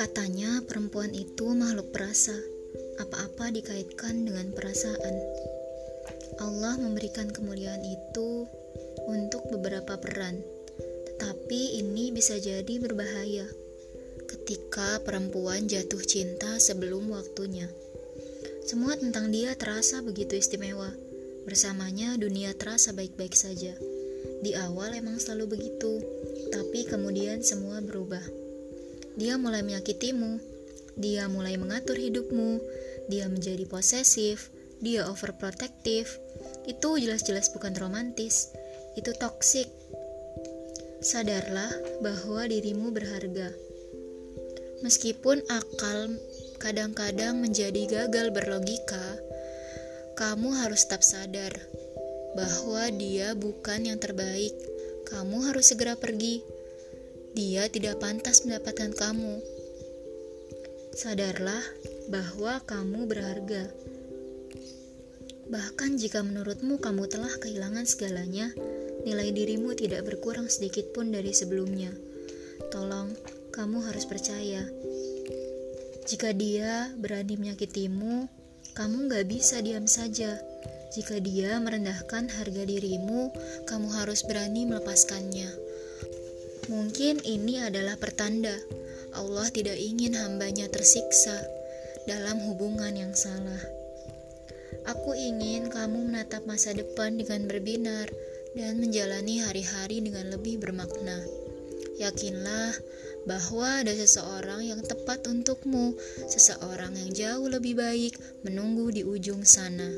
Katanya perempuan itu makhluk perasa. Apa-apa dikaitkan dengan perasaan. Allah memberikan kemuliaan itu untuk beberapa peran. Tetapi ini bisa jadi berbahaya ketika perempuan jatuh cinta sebelum waktunya. Semua tentang dia terasa begitu istimewa. Bersamanya dunia terasa baik-baik saja. Di awal emang selalu begitu, tapi kemudian semua berubah. Dia mulai menyakitimu, dia mulai mengatur hidupmu, dia menjadi posesif, dia overprotective. Itu jelas-jelas bukan romantis, itu toksik. Sadarlah bahwa dirimu berharga. Meskipun akal kadang-kadang menjadi gagal berlogika, kamu harus tetap sadar bahwa dia bukan yang terbaik. Kamu harus segera pergi dia tidak pantas mendapatkan kamu. Sadarlah bahwa kamu berharga. Bahkan jika menurutmu kamu telah kehilangan segalanya, nilai dirimu tidak berkurang sedikit pun dari sebelumnya. Tolong, kamu harus percaya. Jika dia berani menyakitimu, kamu gak bisa diam saja. Jika dia merendahkan harga dirimu, kamu harus berani melepaskannya. Mungkin ini adalah pertanda Allah tidak ingin hambanya tersiksa dalam hubungan yang salah. Aku ingin kamu menatap masa depan dengan berbinar dan menjalani hari-hari dengan lebih bermakna. Yakinlah bahwa ada seseorang yang tepat untukmu, seseorang yang jauh lebih baik menunggu di ujung sana.